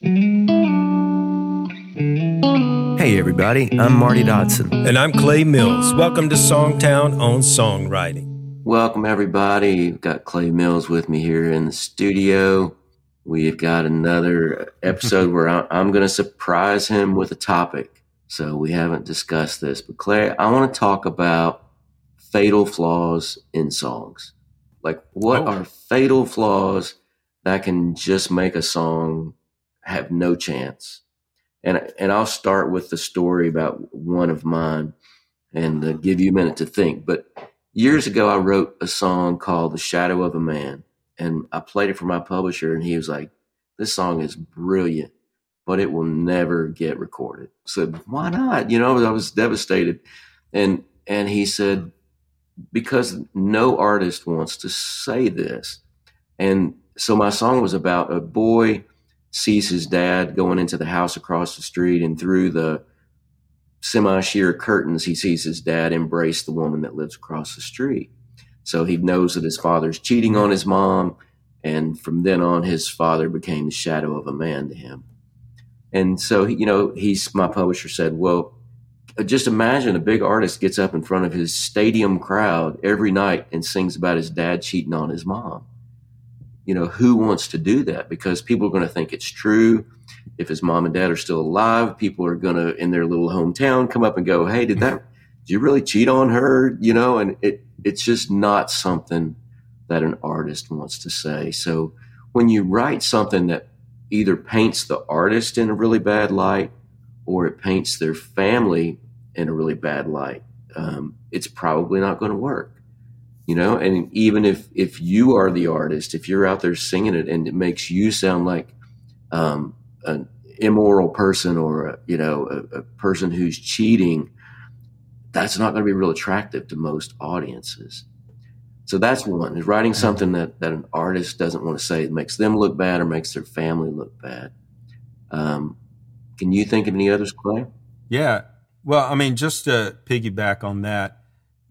Hey, everybody, I'm Marty Dodson. And I'm Clay Mills. Welcome to Songtown on Songwriting. Welcome, everybody. We've got Clay Mills with me here in the studio. We've got another episode where I'm going to surprise him with a topic. So we haven't discussed this, but Clay, I want to talk about fatal flaws in songs. Like, what oh. are fatal flaws that can just make a song have no chance? and and I'll start with the story about one of mine, and uh, give you a minute to think. But years ago, I wrote a song called "The Shadow of a Man," and I played it for my publisher, and he was like, "This song is brilliant, but it will never get recorded." Said, "Why not?" You know, I was devastated, and and he said, "Because no artist wants to say this," and so my song was about a boy sees his dad going into the house across the street and through the semi sheer curtains, he sees his dad embrace the woman that lives across the street. So he knows that his father's cheating on his mom. And from then on, his father became the shadow of a man to him. And so, you know, he's, my publisher said, well, just imagine a big artist gets up in front of his stadium crowd every night and sings about his dad cheating on his mom you know, who wants to do that? Because people are going to think it's true. If his mom and dad are still alive, people are going to, in their little hometown, come up and go, Hey, did that, did you really cheat on her? You know, and it, it's just not something that an artist wants to say. So when you write something that either paints the artist in a really bad light or it paints their family in a really bad light, um, it's probably not going to work you know and even if if you are the artist if you're out there singing it and it makes you sound like um, an immoral person or a, you know a, a person who's cheating that's not going to be real attractive to most audiences. So that's one is writing something that that an artist doesn't want to say it makes them look bad or makes their family look bad. Um, can you think of any others clay? Yeah. Well i mean just to piggyback on that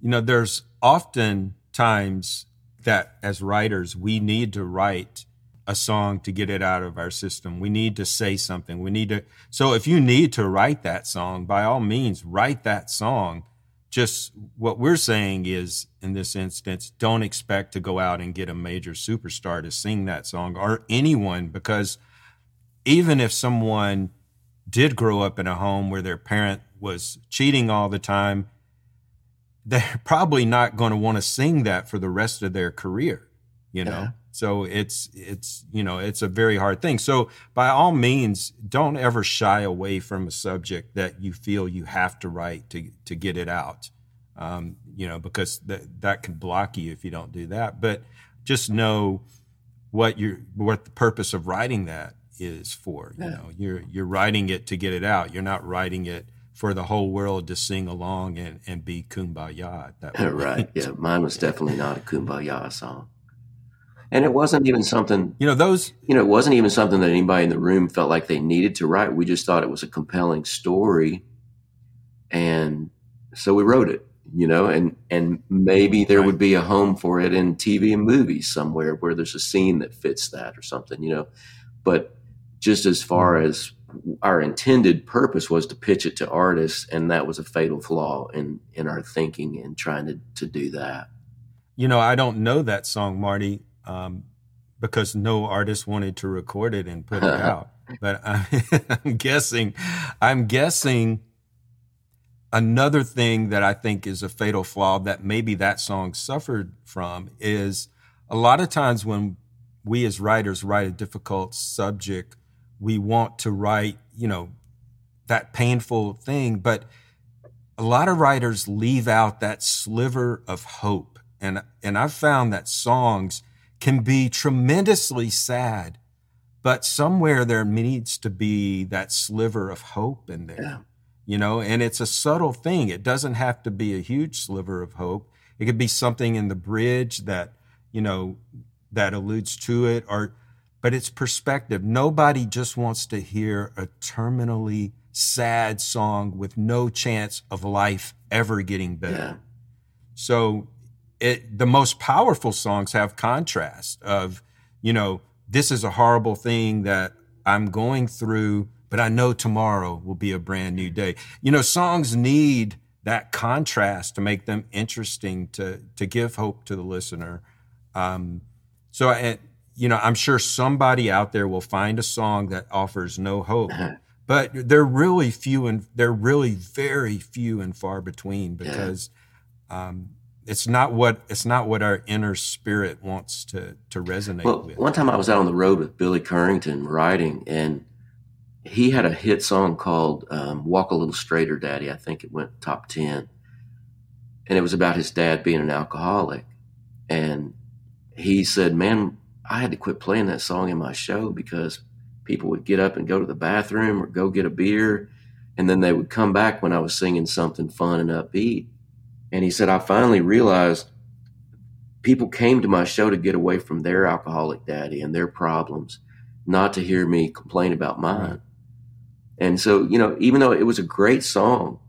you know there's often times that as writers, we need to write a song to get it out of our system. We need to say something. We need to. So if you need to write that song, by all means, write that song. Just what we're saying is, in this instance, don't expect to go out and get a major superstar to sing that song or anyone, because even if someone did grow up in a home where their parent was cheating all the time, they're probably not going to want to sing that for the rest of their career, you know? Yeah. So it's, it's, you know, it's a very hard thing. So by all means, don't ever shy away from a subject that you feel you have to write to, to get it out. Um, you know, because that, that can block you if you don't do that. But just know what you what the purpose of writing that is for. You yeah. know, you're, you're writing it to get it out. You're not writing it for the whole world to sing along and, and be kumbaya. That right. Yeah. Mine was definitely not a kumbaya song. And it wasn't even something, you know, those, you know, it wasn't even something that anybody in the room felt like they needed to write. We just thought it was a compelling story. And so we wrote it, you know, and, and maybe there right. would be a home for it in TV and movies somewhere where there's a scene that fits that or something, you know, but just as far as our intended purpose was to pitch it to artists, and that was a fatal flaw in in our thinking in trying to to do that. You know, I don't know that song, Marty, um, because no artist wanted to record it and put it out. But I, I'm guessing, I'm guessing another thing that I think is a fatal flaw that maybe that song suffered from is a lot of times when we as writers write a difficult subject we want to write, you know, that painful thing. But a lot of writers leave out that sliver of hope. And, and I've found that songs can be tremendously sad, but somewhere there needs to be that sliver of hope in there. Yeah. You know, and it's a subtle thing. It doesn't have to be a huge sliver of hope. It could be something in the bridge that, you know, that alludes to it or but it's perspective. Nobody just wants to hear a terminally sad song with no chance of life ever getting better. Yeah. So it, the most powerful songs have contrast of, you know, this is a horrible thing that I'm going through, but I know tomorrow will be a brand new day. You know, songs need that contrast to make them interesting to to give hope to the listener. Um, so, I, you know, I'm sure somebody out there will find a song that offers no hope, but they're really few and they're really very few and far between because um, it's not what it's not what our inner spirit wants to to resonate well, with. One time I was out on the road with Billy Currington writing, and he had a hit song called um, "Walk a Little Straighter, Daddy." I think it went top ten, and it was about his dad being an alcoholic, and he said, "Man, I had to quit playing that song in my show because people would get up and go to the bathroom or go get a beer, and then they would come back when I was singing something fun and upbeat." And he said, "I finally realized." People came to my show to get away from their alcoholic daddy and their problems, not to hear me complain about mine. And so, you know, even though it was a great song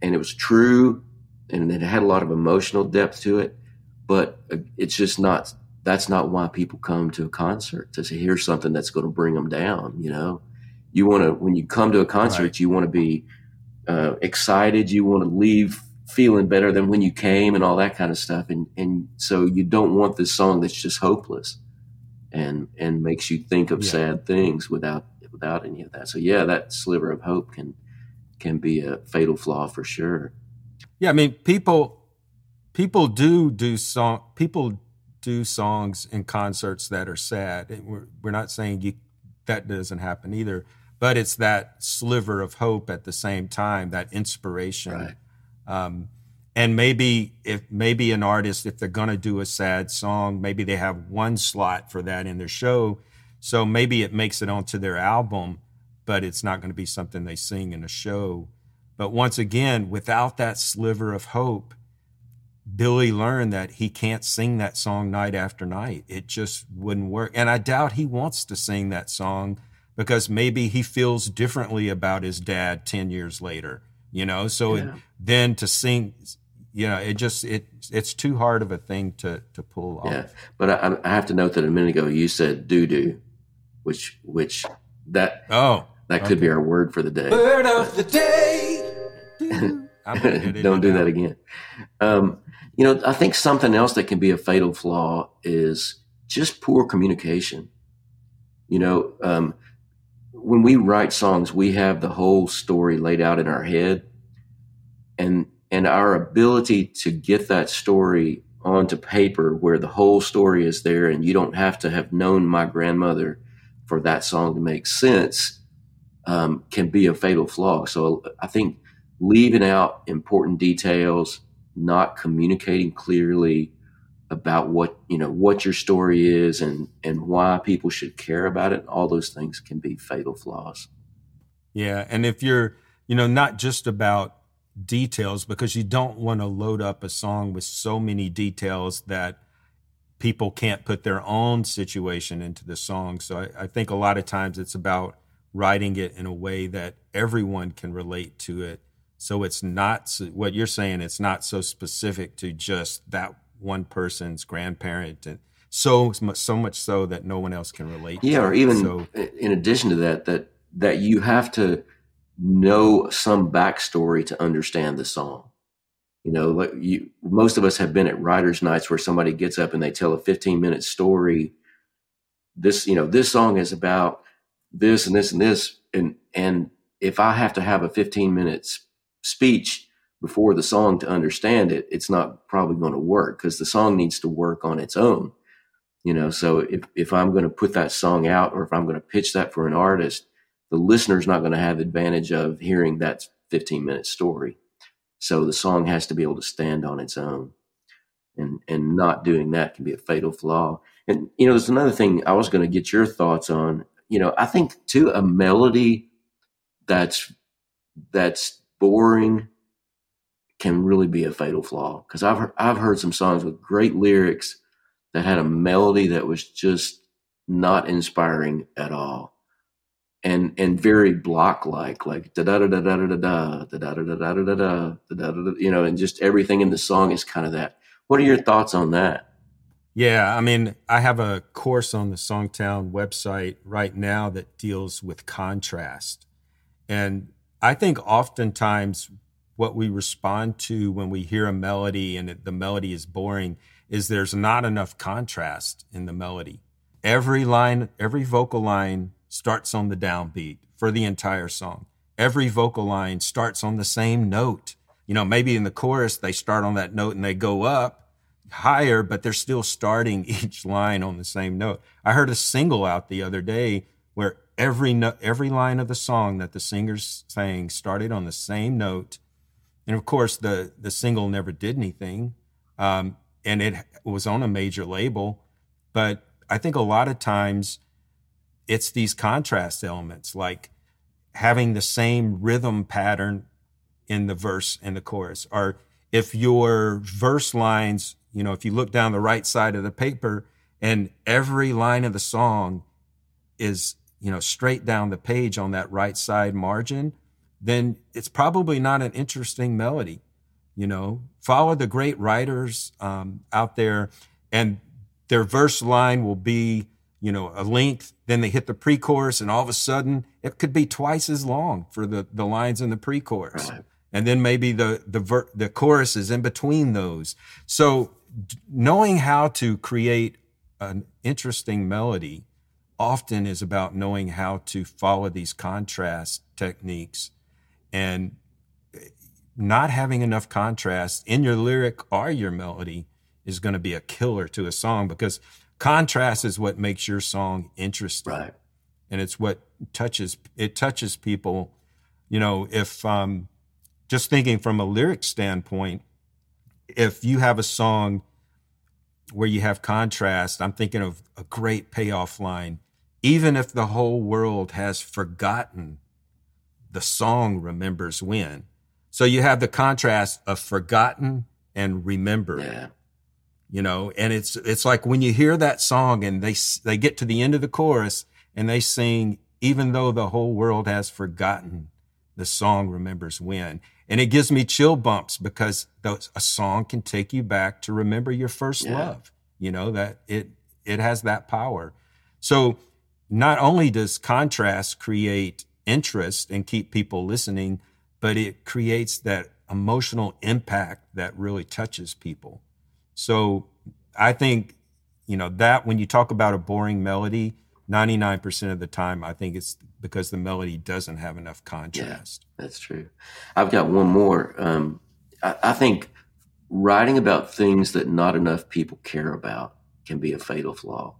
and it was true and it had a lot of emotional depth to it, but uh, it's just not, that's not why people come to a concert to hear something that's going to bring them down. You know, you want to, when you come to a concert, right. you want to be uh, excited, you want to leave feeling better than when you came and all that kind of stuff. And, and so you don't want this song that's just hopeless and, and makes you think of yeah. sad things without without any of that. So yeah, that sliver of hope can can be a fatal flaw for sure. Yeah, I mean, people people do do song people do songs in concerts that are sad. We're we're not saying you, that doesn't happen either, but it's that sliver of hope at the same time, that inspiration. Right. Um, and maybe if maybe an artist, if they're gonna do a sad song, maybe they have one slot for that in their show so maybe it makes it onto their album, but it's not going to be something they sing in a show. But once again, without that sliver of hope, Billy learned that he can't sing that song night after night. It just wouldn't work. And I doubt he wants to sing that song because maybe he feels differently about his dad 10 years later, you know? So yeah. it, then to sing, you know, it just, it, it's too hard of a thing to, to pull off. Yeah. But I, I have to note that a minute ago you said doo doo which which that oh that could okay. be our word for the day. Word of the day. Don't do that again. Um, you know, I think something else that can be a fatal flaw is just poor communication. You know, um, when we write songs, we have the whole story laid out in our head, and and our ability to get that story onto paper where the whole story is there, and you don't have to have known my grandmother for that song to make sense um, can be a fatal flaw. So I think leaving out important details, not communicating clearly about what you know what your story is and and why people should care about it, all those things can be fatal flaws. Yeah, and if you're you know not just about details because you don't want to load up a song with so many details that people can't put their own situation into the song. So I, I, think a lot of times it's about writing it in a way that everyone can relate to it. So it's not what you're saying. It's not so specific to just that one person's grandparent, and so much, so much so that no one else can relate. Yeah, or even so, in addition to that, that that you have to know some backstory to understand the song. You know, like you, most of us have been at writers' nights where somebody gets up and they tell a 15 minute story. This, you know, this song is about this and this and this, and and if I have to have a 15 minutes speech before the song to understand it, it's not probably going to work because the song needs to work on its own. You know, so if if I'm going to put that song out or if I'm going to pitch that for an artist, the listener's not going to have advantage of hearing that 15 minute story. So the song has to be able to stand on its own. And and not doing that can be a fatal flaw. And you know, there's another thing I was going to get your thoughts on. You know, I think too a melody that's that's boring can really be a fatal flaw because I've heard, I've heard some songs with great lyrics that had a melody that was just not inspiring at all and and very block like like da da da da da da da da da da da da da da da da you know and just everything in the song is kind of that what are your thoughts on that Yeah, I mean, I have a course on the Songtown website right now that deals with contrast. And I think oftentimes what we respond to when we hear a melody and the melody is boring is there's not enough contrast in the melody. Every line, every vocal line starts on the downbeat for the entire song. Every vocal line starts on the same note. You know, maybe in the chorus, they start on that note and they go up, higher, but they're still starting each line on the same note. I heard a single out the other day where every no, every line of the song that the singer's sang started on the same note, and of course the the single never did anything, um, and it was on a major label. But I think a lot of times it's these contrast elements, like having the same rhythm pattern in the verse and the chorus, or if your verse lines you know, if you look down the right side of the paper and every line of the song is, you know, straight down the page on that right side margin, then it's probably not an interesting melody. You know, follow the great writers um, out there, and their verse line will be, you know, a length. Then they hit the pre-chorus, and all of a sudden, it could be twice as long for the the lines in the pre-chorus, right. and then maybe the the ver- the chorus is in between those. So knowing how to create an interesting melody often is about knowing how to follow these contrast techniques and not having enough contrast in your lyric or your melody is going to be a killer to a song because contrast is what makes your song interesting right. and it's what touches it touches people you know if um just thinking from a lyric standpoint if you have a song where you have contrast, I'm thinking of a great payoff line. Even if the whole world has forgotten, the song remembers when. So you have the contrast of forgotten and remembered. Yeah. You know, and it's it's like when you hear that song and they they get to the end of the chorus and they sing even though the whole world has forgotten, the song remembers when. And it gives me chill bumps because those, a song can take you back to remember your first yeah. love. You know, that it, it has that power. So not only does contrast create interest and keep people listening, but it creates that emotional impact that really touches people. So I think, you know, that when you talk about a boring melody, 99% of the time, I think it's because the melody doesn't have enough contrast. Yeah, that's true. I've got one more. Um, I, I, think writing about things that not enough people care about can be a fatal flaw.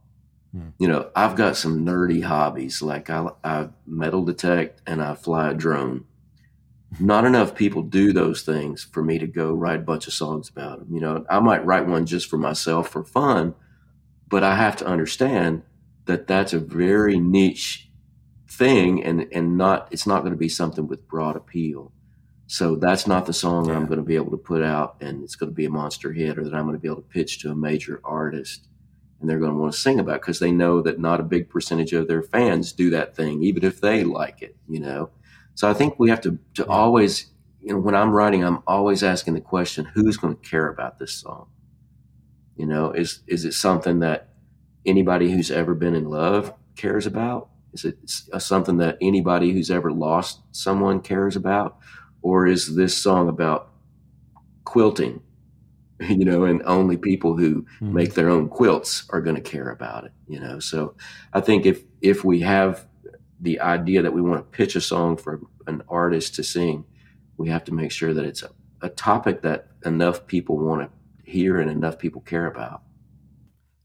Hmm. You know, I've got some nerdy hobbies, like I, I metal detect and I fly a drone. Not enough people do those things for me to go write a bunch of songs about them. You know, I might write one just for myself for fun, but I have to understand that that's a very niche thing and and not it's not going to be something with broad appeal so that's not the song yeah. i'm going to be able to put out and it's going to be a monster hit or that i'm going to be able to pitch to a major artist and they're going to want to sing about because they know that not a big percentage of their fans do that thing even if they like it you know so i think we have to to always you know when i'm writing i'm always asking the question who's going to care about this song you know is is it something that anybody who's ever been in love cares about? Is it uh, something that anybody who's ever lost someone cares about? Or is this song about quilting? You know, and only people who mm-hmm. make their own quilts are going to care about it, you know? So I think if, if we have the idea that we want to pitch a song for an artist to sing, we have to make sure that it's a, a topic that enough people want to hear and enough people care about.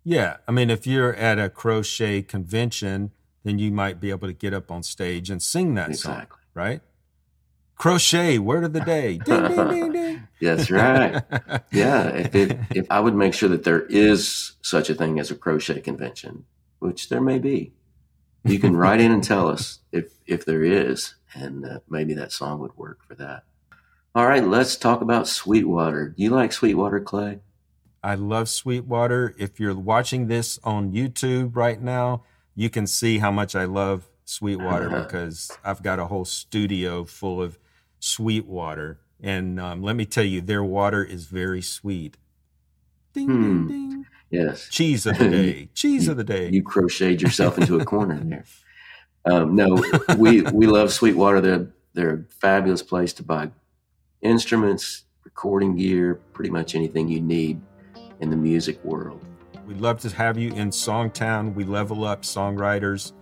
Yeah. I mean, if you're at a crochet convention, then you might be able to get up on stage and sing that exactly. song, right? Crochet, word of the day. ding, ding, ding, ding. That's right. Yeah. If, it, if I would make sure that there is such a thing as a crochet convention, which there may be, you can write in and tell us if, if there is, and uh, maybe that song would work for that. All right, let's talk about Sweetwater. Do you like Sweetwater, Clay? I love Sweetwater. If you're watching this on YouTube right now, you can see how much I love Sweetwater because I've got a whole studio full of Sweetwater. And um, let me tell you, their water is very sweet. Ding, hmm. ding, ding. Yes. Cheese of the day. Cheese of the day. You crocheted yourself into a corner there. Um, no, we we love Sweetwater. They're they're a fabulous place to buy instruments, recording gear, pretty much anything you need in the music world. We'd love to have you in Songtown. We level up songwriters.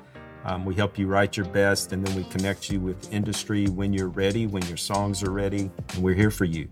Um, we help you write your best, and then we connect you with industry when you're ready, when your songs are ready, and we're here for you.